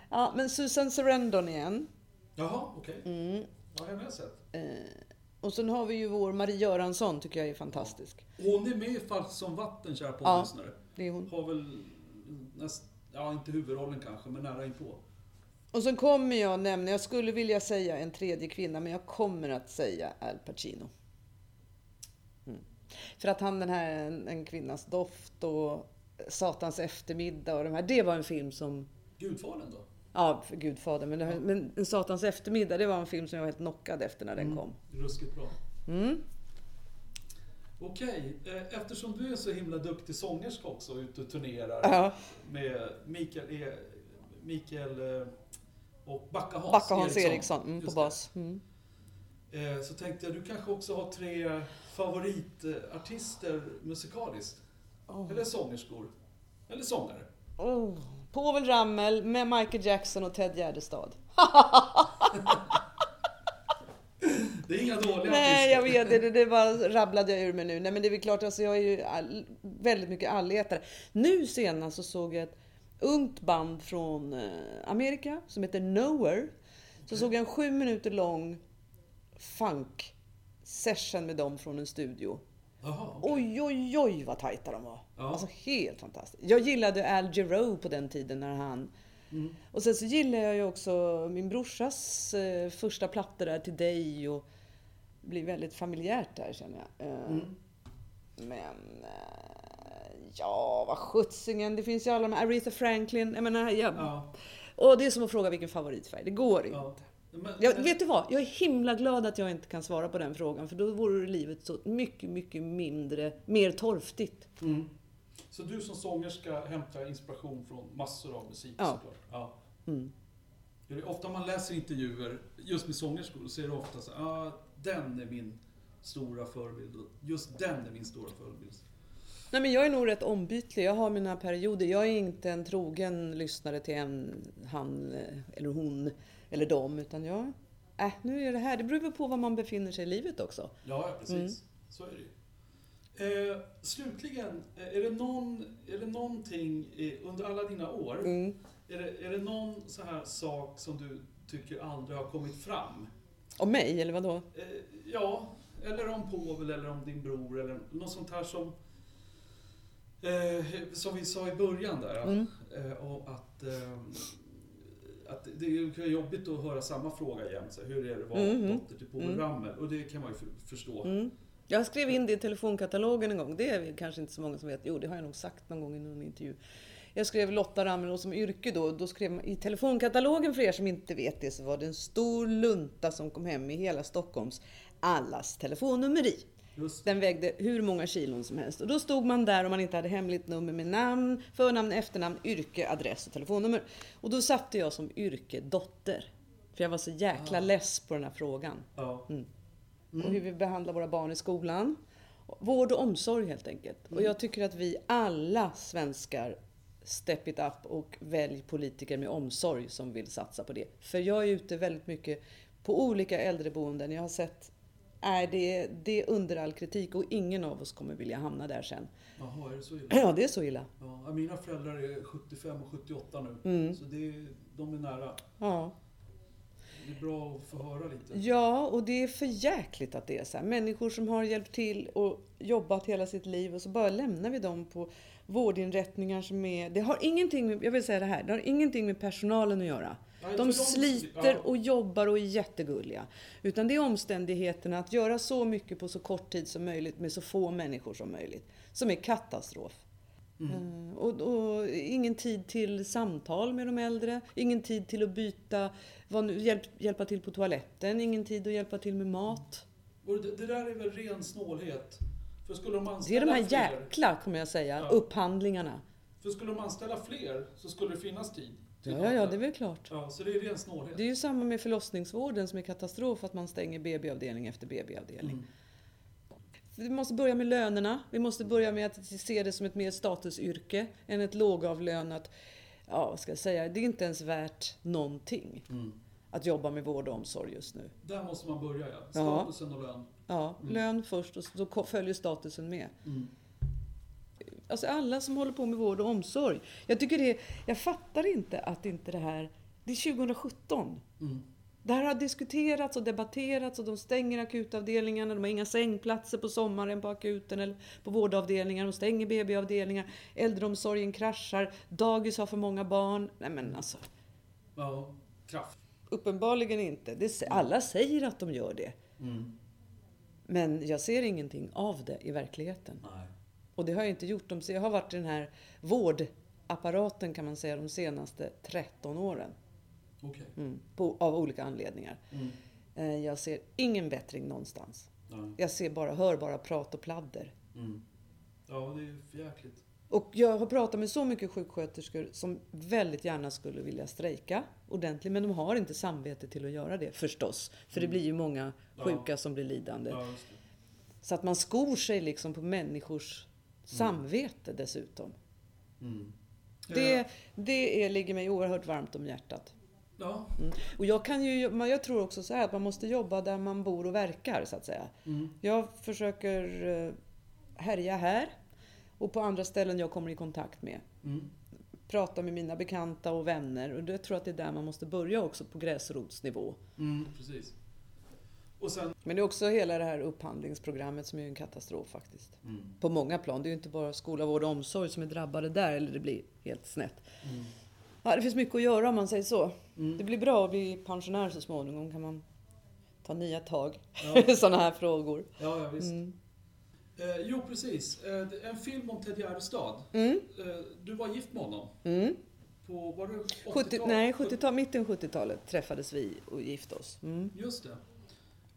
Ja, men Susan Sarandon igen. Jaha, okej. Mm. Vad har jag sett? Och sen har vi ju vår Marie Göransson, tycker jag är fantastisk. Hon är med i Falskt som vatten, kära Ja. poddlyssnare. Det är hon. Har väl näst, ja inte huvudrollen kanske, men nära inpå. Och sen kommer jag nämna, jag skulle vilja säga en tredje kvinna, men jag kommer att säga Al Pacino. Mm. För att han den här En, en kvinnas doft och Satans eftermiddag och de här, det var en film som Gudfadern då? Ja, för Gudfadern. Men, här- men En Satans eftermiddag, det var en film som jag var helt knockad efter när den Mm. kom. Ruskigt bra. Mm. Okej, eh, eftersom du är så himla duktig sångerska också och ute och turnerar Ja, med Mikael, e, Mikael eh, och Backa Hans, Backa Hans Eriksson mm, på bas. Mm. Eh, Så tänkte jag, du kanske också har tre favoritartister musikaliskt? Oh. Eller sångerskor? Eller sångare? Oh. Povel Ramel med Michael Jackson och Ted Gärdestad. Det är inga dåliga Nej, jag vet det. Det, bara rabblade jag ur mig nu. Nej, men det är väl klart, alltså, jag är ju all, väldigt mycket allätare. Nu senast så såg jag ett ungt band från eh, Amerika som heter Nowhere. Så såg jag en sju minuter lång funk session med dem från en studio. Okej. Oj, oj, oj vad tajta de var. Ja. Alltså helt fantastiskt. Jag gillade Al Jarreau på den tiden när han Mm. Och sen så gillar jag ju också min brorsas eh, första plattor där till dig och det blir väldigt familjärt där känner jag. Eh, Mm. Men eh, ja, vad sjuttsingen. Det finns ju alla de här, Aretha Franklin. Jag menar, jag, Ja, Och det är som att fråga vilken favoritfärg. Det går inte. ja. Men, Jag, vet du vad? Jag är himla glad att jag inte kan svara på den frågan. För då vore livet så mycket, mycket mindre, mer torftigt. Mm. Så du som sångerska hämtar inspiration från massor av musik Ja. såklart? Ja. Mm. Ofta man läser intervjuer, just med sångerskor, så är det ofta så ah, den är min stora förebild. Just den är min stora förebild. Nej, men jag är nog rätt ombytlig. Jag har mina perioder. Jag är inte en trogen lyssnare till en, han eh, eller hon eller dem. Utan jag, äh, nu är det här. Det beror på var man befinner sig i livet också. Ja, precis. Mm. Så är det ju. Eh, slutligen, eh, är det, någon, är det någonting under alla dina år, Mm. är, det, är det någon så här sak som du tycker aldrig har kommit fram? Om mig, eller vadå? Eh, ja, eller om Povel eller om din bror eller något sånt här som eh, som vi sa i början där. Mm. Eh, och att, eh, att det är jobbigt att höra samma fråga jämt. Så här, hur är det att vara Mhm. dotter till Povel Mm. Ramel? Och det kan man ju för, förstå. Mm. Jag skrev in det i telefonkatalogen en gång. Det är kanske inte så många som vet. Jo, det har jag nog sagt någon gång i någon intervju. Jag skrev Lotta Ramelow som yrke då. Då skrev man, I telefonkatalogen, för er som inte vet det, så var det en stor lunta som kom hem i hela Stockholms allas telefonnummer i. Just Den vägde hur många kilon som helst. Och då stod man där om man inte hade hemligt nummer med namn, förnamn, efternamn, yrke, adress och telefonnummer. Och då satte jag som yrke dotter. För jag var så jäkla Ah. less på den här frågan. Ja. Mm. Mm. Och hur vi behandlar våra barn i skolan. Vård och omsorg helt enkelt. Och Mm. jag tycker att vi alla svenskar step it up och välj politiker med omsorg som vill satsa på det. För jag är ute väldigt mycket på olika äldreboenden. Jag har sett Nej, det det är under all kritik och ingen av oss kommer vilja hamna där sen. Jaha, är det så illa? Ja, det är så illa. Ja, mina föräldrar är 75 och 78 nu. Mm. Så det de är nära. Ja. Det är bra att få höra lite. ja, och det är för jäkligt att det är så här. Människor som har hjälpt till och jobbat hela sitt liv och så bara lämnar vi dem på vårdinrättningar som är... Det har ingenting med, jag vill säga det här, det har ingenting med personalen att göra. De sliter och jobbar och är jättegulliga. Utan det är omständigheterna att göra så mycket på så kort tid som möjligt med så få människor som möjligt. Som är katastrof. Mm. Eh, Och, och ingen tid till samtal med de äldre, ingen tid till att byta, vad hjälp, hjälpa till på toaletten, ingen tid att hjälpa till med mat. Det, det där är väl ren snålhet? För skulle de Det är de här fler, jäkla, kommer jag säga, Ja. upphandlingarna. för skulle de anställa fler så skulle det finnas tid. Ja, ja, ja, det. är väl klart. Ja, så det är ren snålhet. Det är ju samma med förlossningsvården som är katastrof, att man stänger BB-avdelning efter BB-avdelning. Mm. Vi måste börja med lönerna. Vi måste börja med att se det som ett mer statusyrke än ett lågavlönat, ja vad ska jag säga, det är inte ens värt någonting Mm. att jobba med vård och omsorg just nu. Där måste man börja ja. Ja. Statusen och lön. Ja, Mm. lön först och så följer statusen med. Mm. Alltså alla som håller på med vård och omsorg. Jag tycker det, jag fattar inte att inte det här, det är 2017. Mm. Det här har diskuterats och debatterats och de stänger akutavdelningarna. De har inga sängplatser på sommaren på akuten eller på vårdavdelningar. De stänger BB-avdelningar. Äldreomsorgen kraschar. Dagis har för många barn. Nej men alltså, Ja, kraft. uppenbarligen inte. Det, alla säger att de gör det. Mm. Men jag ser ingenting av det i verkligheten. Nej. Och det har jag inte gjort. De, jag har varit i den här vårdapparaten kan man säga de senaste 13 åren. Okej. Mm, på, av olika anledningar. Mm. Eh, Jag ser ingen bättring någonstans. Nej. Jag ser bara, hör bara prat och pladder. Mm. Ja, det är för jäkligt. Och jag har pratat med så mycket sjuksköterskor som väldigt gärna skulle vilja strejka ordentligt. Men de har inte samvete till att göra det förstås. För det Mm. blir ju många Ja. sjuka som blir lidande. Ja. Så att man skor sig liksom på människors samvete dessutom. Mm. Det, det är, ligger mig oerhört varmt om hjärtat. Ja. Mm. Och jag, kan ju, men jag tror också så här att man måste jobba där man bor och verkar så att säga. Mm. Jag försöker eh, härja här och på andra ställen jag kommer i kontakt med. Mm. Prata med mina bekanta och vänner och jag tror att det är där man måste börja också på gräsrotsnivå. Mm. Precis. Sen... Men det är också hela det här upphandlingsprogrammet som är en katastrof faktiskt. Mm. På många plan. Det är ju inte bara skola, vård och omsorg som är drabbade där eller det blir helt snett. Mm. Ja, det finns mycket att göra om man säger så. Mm. Det blir bra att bli pensionär så småningom. kan man ta nya tag Ja. i sådana här frågor. Ja, ja visst. Mm. Eh, jo, precis. Eh, en film om Ted Gärdestad. Mm. Eh, du var gift med honom. Mm. På, var det 80 70, nej, 70 mitten 70-talet träffades vi och gifte oss. Just det.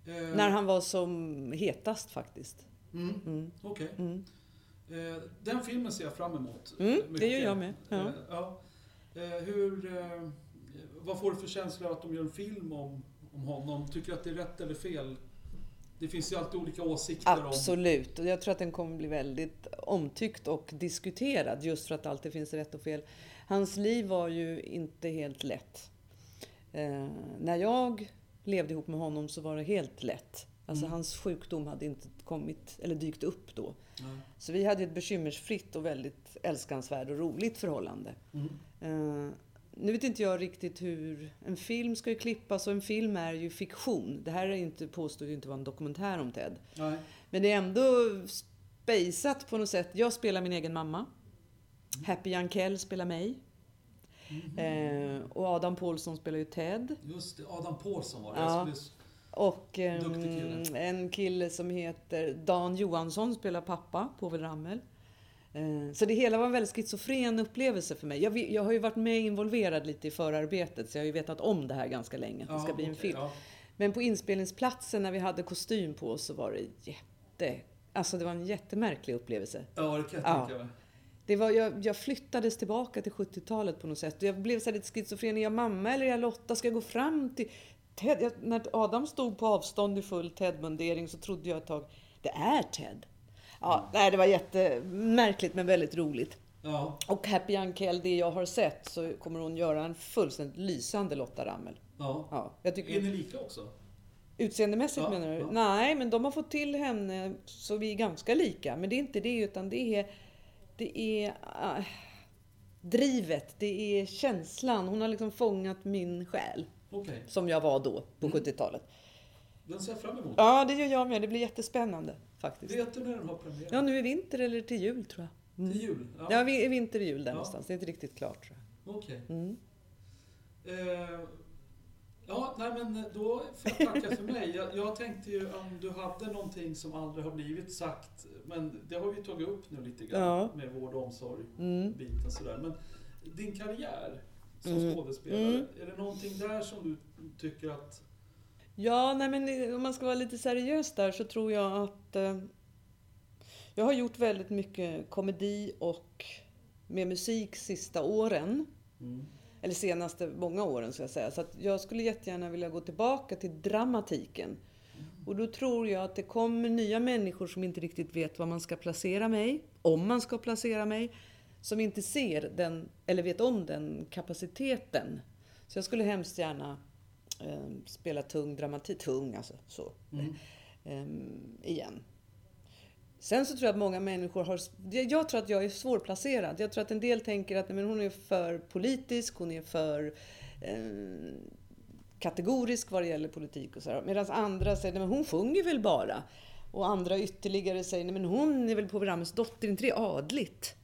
Eh, När han var som hetast faktiskt. Mm, Mm. Okej. Mm. Eh, den filmen ser jag fram emot. Mm, eh, det mycket. gör jag med. Ja. Eh, ja. Eh, hur, eh, vad får du för känsla att de gör en film om, om honom? Tycker du att det är rätt eller fel? Det finns ju alltid olika åsikter om... Absolut. Och jag tror att den kommer bli väldigt omtyckt och diskuterad just för att det alltid finns rätt och fel. Hans liv var ju inte helt lätt. Eh, när jag levde ihop med honom så var det helt lätt. Alltså Mm. hans sjukdom hade inte kommit eller dykt upp då. Nej. Så vi hade ett bekymmersfritt och väldigt älskansvärt och roligt förhållande. Mm. Eh, nu vet inte jag riktigt hur... En film ska ju klippas och en film är ju fiktion. Det här är inte, påstår ju inte vara en dokumentär om Ted. Nej. Men det är ändå spejsat på något sätt. Jag spelar min egen mamma. Happy Jankell spelar mig. Eh, och Adam Pålsson spelar ju Ted. Just det, Adam Pålsson var det. Ja. Skulle- Och Duktig kille. en kille som heter Dan Johansson spelar pappa, Povel Ramel. Eh, Så det hela var en väldigt schizofren upplevelse för mig. Jag, jag har ju varit med involverad lite i förarbetet så jag har ju vetat om det här ganska länge, att det ska Ja, bli en okej, film. ja. Men på inspelningsplatsen när vi hade kostym på oss så var det jätte... Alltså det var en jättemärklig upplevelse. Ja, det kan jag Ja. tänka mig. Det var, jag, jag flyttades tillbaka till 70-talet på något sätt. Jag blev så lite schizofren. Är jag mamma eller är jag Lotta? Ska jag gå fram till Ted? Jag, när Adam stod på avstånd i full Ted-mundering så trodde jag ett tag, det är Ted. Ja, nej, det var jättemärkligt men väldigt roligt. Ja, Och Happy Jankell, det jag har sett, så kommer hon göra en fullständigt lysande Lotta Rammel. ja. Ja, jag tycker, Är ni lika också? Utseendemässigt Ja, menar du? ja. Nej, men de har fått till henne så vi är ganska lika. Men det är inte det, utan det är, det är ah, drivet, det är känslan. Hon har liksom fångat min själ, Okej, som jag var då på Mm. 70-talet. den ser jag fram emot. Ja, det gör jag med. Det blir jättespännande faktiskt. Vet du när den har premiär? Ja, nu i vinter eller till jul tror jag. Mm. Till jul? Ja, vi- i vinter och jul där Ja. någonstans. Det är inte riktigt klart tror Okej. jag. Mm. Eh, ja, nej men då får jag tacka för mig. Jag, jag tänkte ju om du hade någonting som aldrig har blivit sagt. Men det har vi tagit upp nu lite grann Ja. med vård och omsorg. Mm. Biten sådär. Men din karriär som Mm. skådespelare. Mm. Är det någonting där som du tycker att... Ja, nej men om man ska vara lite seriös där så tror jag att eh, jag har gjort väldigt mycket komedi och med musik sista åren. Mm. Eller senaste många åren ska jag säga. Så jag skulle jättegärna vilja gå tillbaka till dramatiken. Och då tror jag att det kommer nya människor som inte riktigt vet var man ska placera mig. Om man ska placera mig. Som inte ser den, eller vet om den kapaciteten. Så jag skulle hemskt gärna eh, spela tung dramatik. Tung alltså, så. Mm. Ehm, igen. Sen så tror jag att många människor har... jag- tror att jag är svårplacerad. Jag tror att en del tänker att men hon är för politisk, hon är för eh, kategorisk vad det gäller politik och så. Medan andra säger att hon sjunger väl bara. Och andra ytterligare säger nej, men hon är väl programmets dotter, inte det adligt?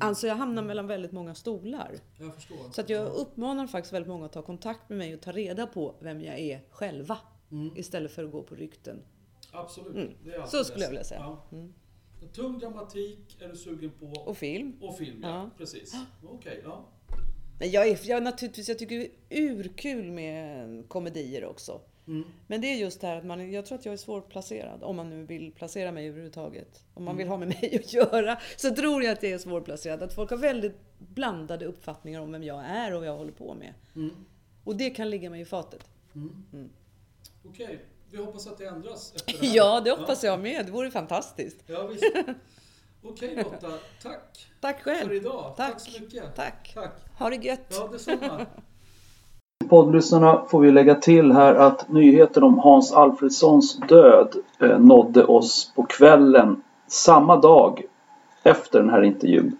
Alltså jag hamnar mellan väldigt många stolar. Jag förstår. Så att jag uppmanar faktiskt väldigt många att ta kontakt med mig och ta reda på vem jag är själva. Mm. Istället för att gå på rykten. Absolut. Mm. Så skulle jag vilja säga. Ja. Mm. Tung dramatik är du sugen på. Och film. Och film, ja. Ja. Precis. Okej, ja. Men jag, är, jag, naturligtvis, jag tycker det är urkul med komedier också. Mm. Men det är just det här att man, jag tror att jag är svårplacerad. Om man nu vill placera mig överhuvudtaget. Om man Mm. vill ha med mig att göra. Så tror jag att jag är svårplacerad. Att folk har väldigt blandade uppfattningar om vem jag är och vad jag håller på med. Mm. Och det kan ligga mig i fatet. Mm. Mm. Vi hoppas att det ändras efter det här. Ja, det hoppas jag med. Det vore fantastiskt. Ja, visst. Okej Lotta, tack Tack för själv. idag. Tack, Tack. så mycket. Tack. Tack. Ha det gött. Ja, detsamma. Poddlyssnarna får vi lägga till här att nyheten om Hans Alfredssons död eh, nådde oss på kvällen samma dag efter den här intervjun.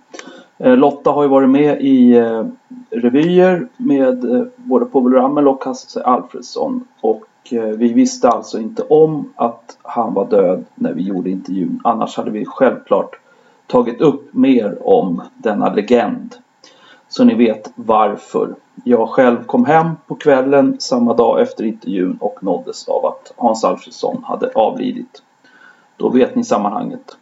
Eh, Lotta har ju varit med i eh, revyer med eh, både Povel Ramel och Hasse Alfredsson och Eh, vi visste alltså inte om att han var död när vi gjorde intervjun. Annars hade vi självklart tagit upp mer om denna legend. Så ni vet varför. Jag själv kom hem på kvällen samma dag efter intervjun och nåddes av att Hans Alfredsson hade avlidit. Då vet ni sammanhanget.